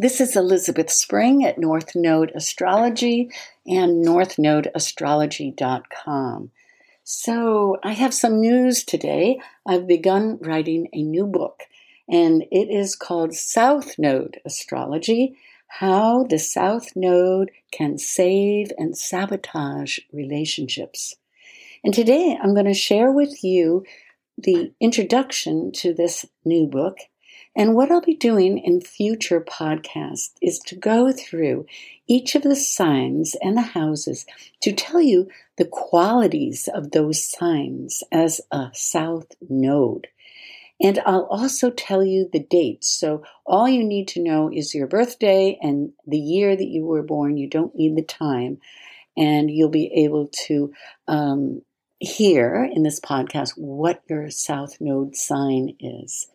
This is Elizabeth Spring at North Node Astrology and northnodeastrology.com. So, I have some news today. I've begun writing a new book, and it is called South Node Astrology How the South Node Can Save and Sabotage Relationships. And today I'm going to share with you the introduction to this new book and what I'll be doing in future podcasts is to go through each of the signs and the houses to tell you the qualities of those signs as a south node. And I'll also tell you the dates. So all you need to know is your birthday and the year that you were born. You don't need the time. And you'll be able to um, hear in this podcast what your south node sign is.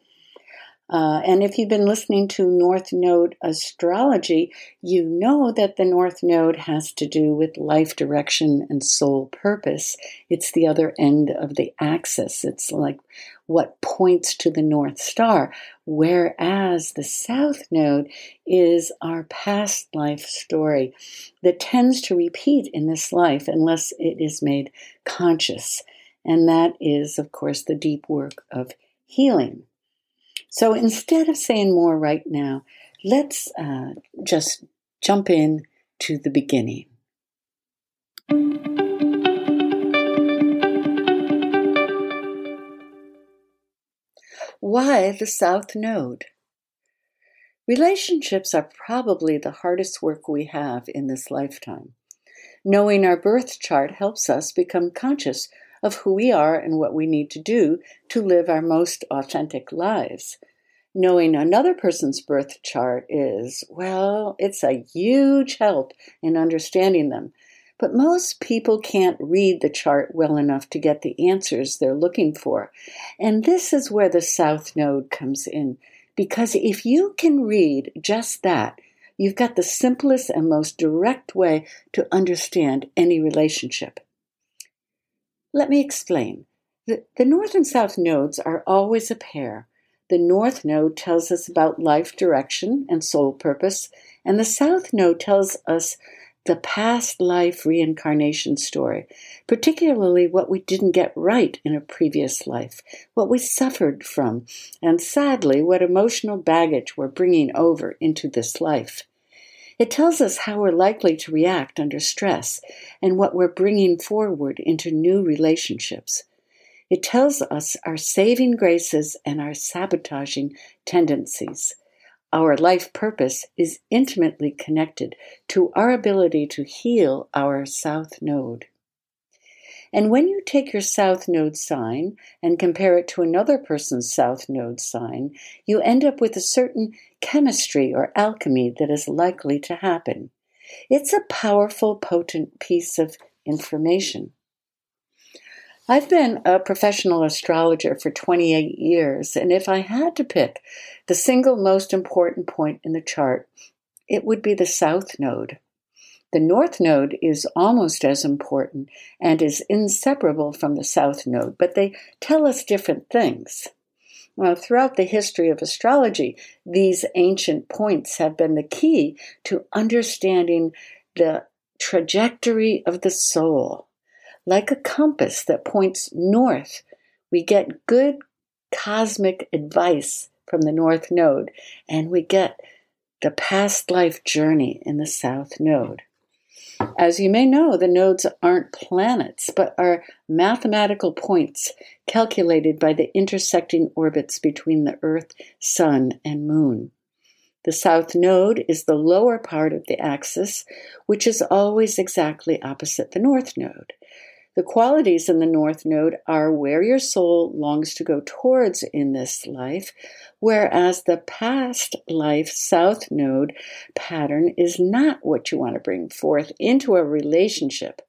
Uh, and if you've been listening to North Node astrology, you know that the North Node has to do with life direction and soul purpose. It's the other end of the axis. It's like what points to the North Star, whereas the South Node is our past life story that tends to repeat in this life unless it is made conscious. And that is, of course, the deep work of healing. So instead of saying more right now, let's uh, just jump in to the beginning. Why the South Node? Relationships are probably the hardest work we have in this lifetime. Knowing our birth chart helps us become conscious of who we are and what we need to do to live our most authentic lives. Knowing another person's birth chart is, well, it's a huge help in understanding them. But most people can't read the chart well enough to get the answers they're looking for. And this is where the South Node comes in. Because if you can read just that, you've got the simplest and most direct way to understand any relationship. Let me explain. The, the North and South nodes are always a pair. The North node tells us about life direction and soul purpose, and the South node tells us the past life reincarnation story, particularly what we didn't get right in a previous life, what we suffered from, and sadly, what emotional baggage we're bringing over into this life. It tells us how we're likely to react under stress and what we're bringing forward into new relationships. It tells us our saving graces and our sabotaging tendencies. Our life purpose is intimately connected to our ability to heal our South Node. And when you take your South Node sign and compare it to another person's South Node sign, you end up with a certain chemistry or alchemy that is likely to happen. It's a powerful, potent piece of information. I've been a professional astrologer for 28 years, and if I had to pick the single most important point in the chart, it would be the South Node. The North Node is almost as important and is inseparable from the South Node, but they tell us different things. Well, throughout the history of astrology, these ancient points have been the key to understanding the trajectory of the soul. Like a compass that points north, we get good cosmic advice from the North Node, and we get the past life journey in the South Node. As you may know, the nodes aren't planets, but are mathematical points calculated by the intersecting orbits between the Earth, Sun, and Moon. The south node is the lower part of the axis, which is always exactly opposite the north node. The qualities in the North Node are where your soul longs to go towards in this life, whereas the past life South Node pattern is not what you want to bring forth into a relationship.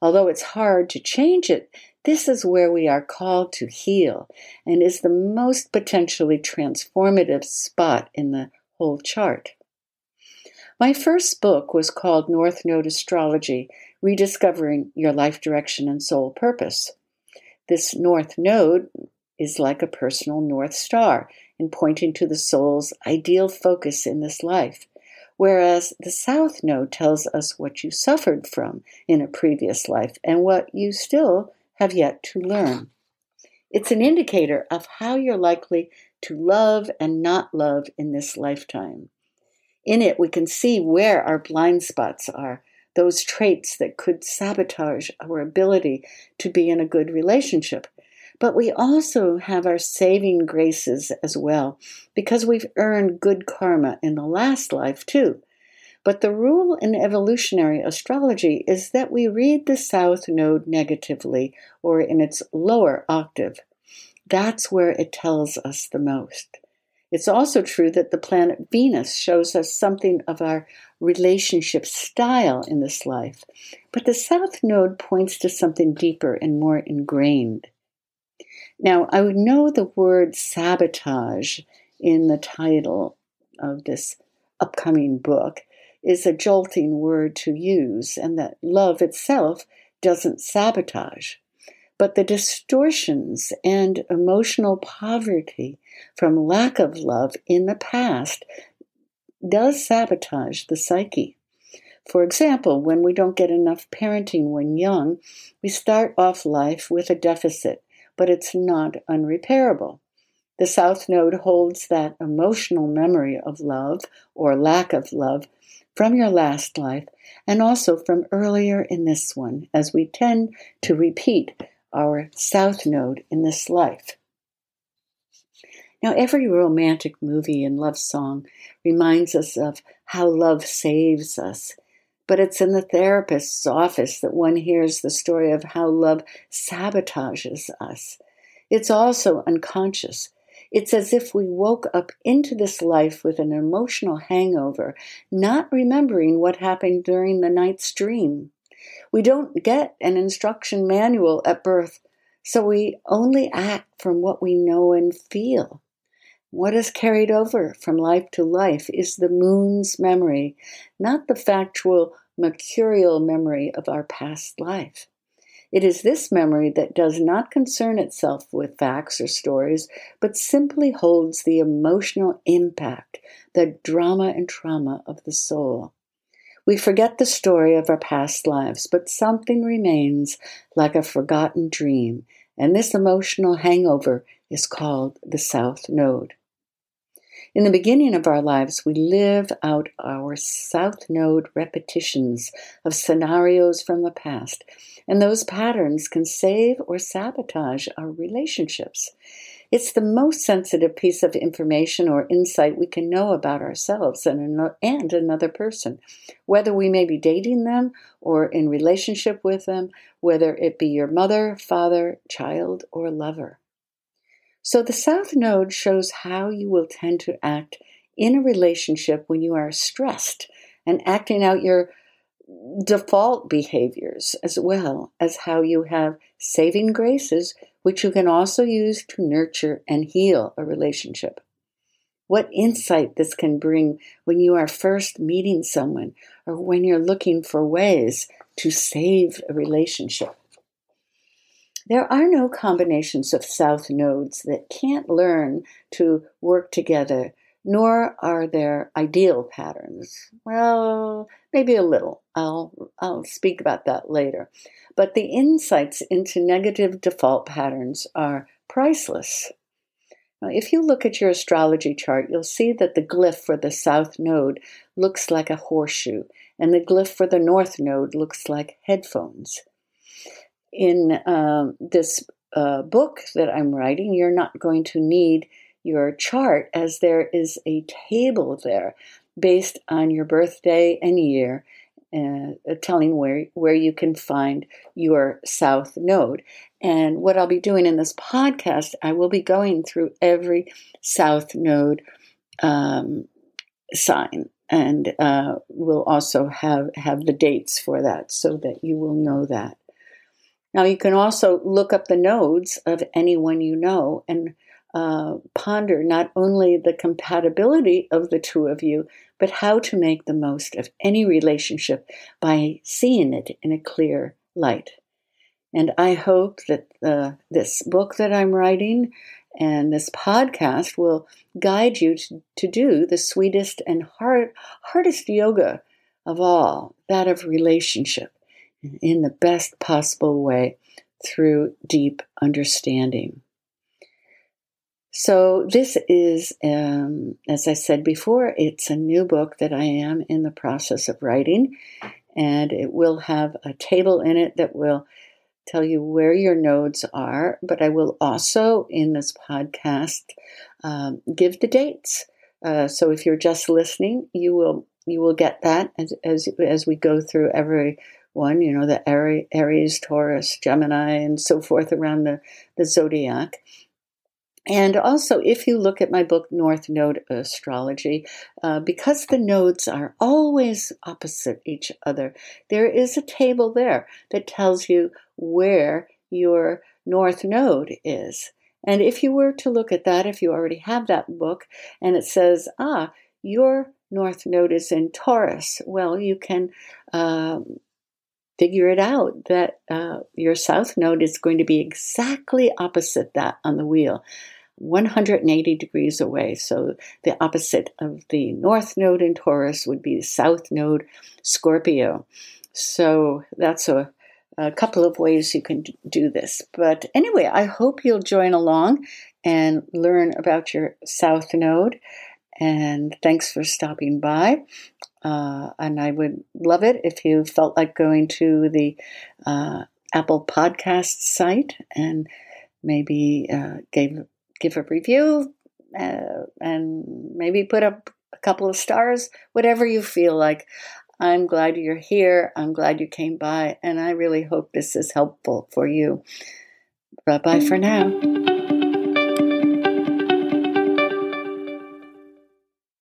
Although it's hard to change it, this is where we are called to heal and is the most potentially transformative spot in the whole chart. My first book was called North Node Astrology rediscovering your life direction and soul purpose. This North Node is like a personal North Star in pointing to the soul's ideal focus in this life. whereas the South Node tells us what you suffered from in a previous life and what you still have yet to learn. It's an indicator of how you're likely to love and not love in this lifetime. In it, we can see where our blind spots are, those traits that could sabotage our ability to be in a good relationship. But we also have our saving graces as well, because we've earned good karma in the last life too. But the rule in evolutionary astrology is that we read the south node negatively or in its lower octave. That's where it tells us the most. It's also true that the planet Venus shows us something of our relationship style in this life, but the south node points to something deeper and more ingrained. Now, I would know the word sabotage in the title of this upcoming book is a jolting word to use, and that love itself doesn't sabotage. But the distortions and emotional poverty from lack of love in the past does sabotage the psyche. For example, when we don't get enough parenting when young, we start off life with a deficit, but it's not unrepairable. The South Node holds that emotional memory of love or lack of love from your last life and also from earlier in this one, as we tend to repeat our south node in this life. Now, every romantic movie and love song reminds us of how love saves us. But it's in the therapist's office that one hears the story of how love sabotages us. It's also unconscious it's as if we woke up into this life with an emotional hangover, not remembering what happened during the night's dream. We don't get an instruction manual at birth, so we only act from what we know and feel. What is carried over from life to life is the moon's memory, not the factual mercurial memory of our past life. It is this memory that does not concern itself with facts or stories, but simply holds the emotional impact, the drama and trauma of the soul. We forget the story of our past lives, but something remains like a forgotten dream, and this emotional hangover is called the South Node. In the beginning of our lives, we live out our South Node repetitions of scenarios from the past and those patterns can save or sabotage our relationships. It's the most sensitive piece of information or insight we can know about ourselves and, and another person, whether we may be dating them or in relationship with them, whether it be your mother, father, child, or lover. So the South Node shows how you will tend to act in a relationship when you are stressed and acting out your default behaviors as well as how you have saving graces, which you can also use to nurture and heal a relationship. What insight this can bring when you are first meeting someone or when you're looking for ways to save a relationship. There are no combinations of south nodes that can't learn to work together nor are there ideal patterns. Well, maybe a little. I'll, I'll speak about that later. But the insights into negative default patterns are priceless. Now, if you look at your astrology chart, you'll see that the glyph for the south node looks like a horseshoe, and the glyph for the north node looks like headphones. In um, this uh, book that I'm writing, you're not going to need your chart as there is a table there based on your birthday and year, uh, telling where, where you can find your south node. And what I'll be doing in this podcast, I will be going through every south node um, sign. And uh, we'll also have, have the dates for that so that you will know that. Now, you can also look up the nodes of anyone you know and uh, ponder not only the compatibility of the two of you, but how to make the most of any relationship by seeing it in a clear light. And I hope that uh, this book that I'm writing And this podcast will guide you to, to do the sweetest and hard, hardest yoga of all, that of relationship, in the best possible way through deep understanding. So, this is, um, as I said before, it's a new book that I am in the process of writing, and it will have a table in it that will tell you where your nodes are. But I will also, in this podcast, um, give the dates. Uh, so, if you're just listening, you will you will get that as as, as we go through every one. You know, the Aries, Taurus, Gemini, and so forth around the the zodiac. And also, if you look at my book, North Node Astrology, uh, because the nodes are always opposite each other, there is a table there that tells you where your North Node is. And if you were to look at that, if you already have that book, and it says, ah, your North Node is in Taurus, well, you can um, figure it out that uh, your south node is going to be exactly opposite that on the wheel. 180 degrees away. So the opposite of the north node in Taurus would be the south node Scorpio. So that's a, a couple of ways you can do this. But anyway, I hope you'll join along and learn about your south node. And thanks for stopping by. Uh, and I would love it if you felt like going to the uh, Apple Podcast site and maybe uh, gave give a review uh, and maybe put up a couple of stars, whatever you feel like. I'm glad you're here. I'm glad you came by, and I really hope this is helpful for you. Bye bye for now.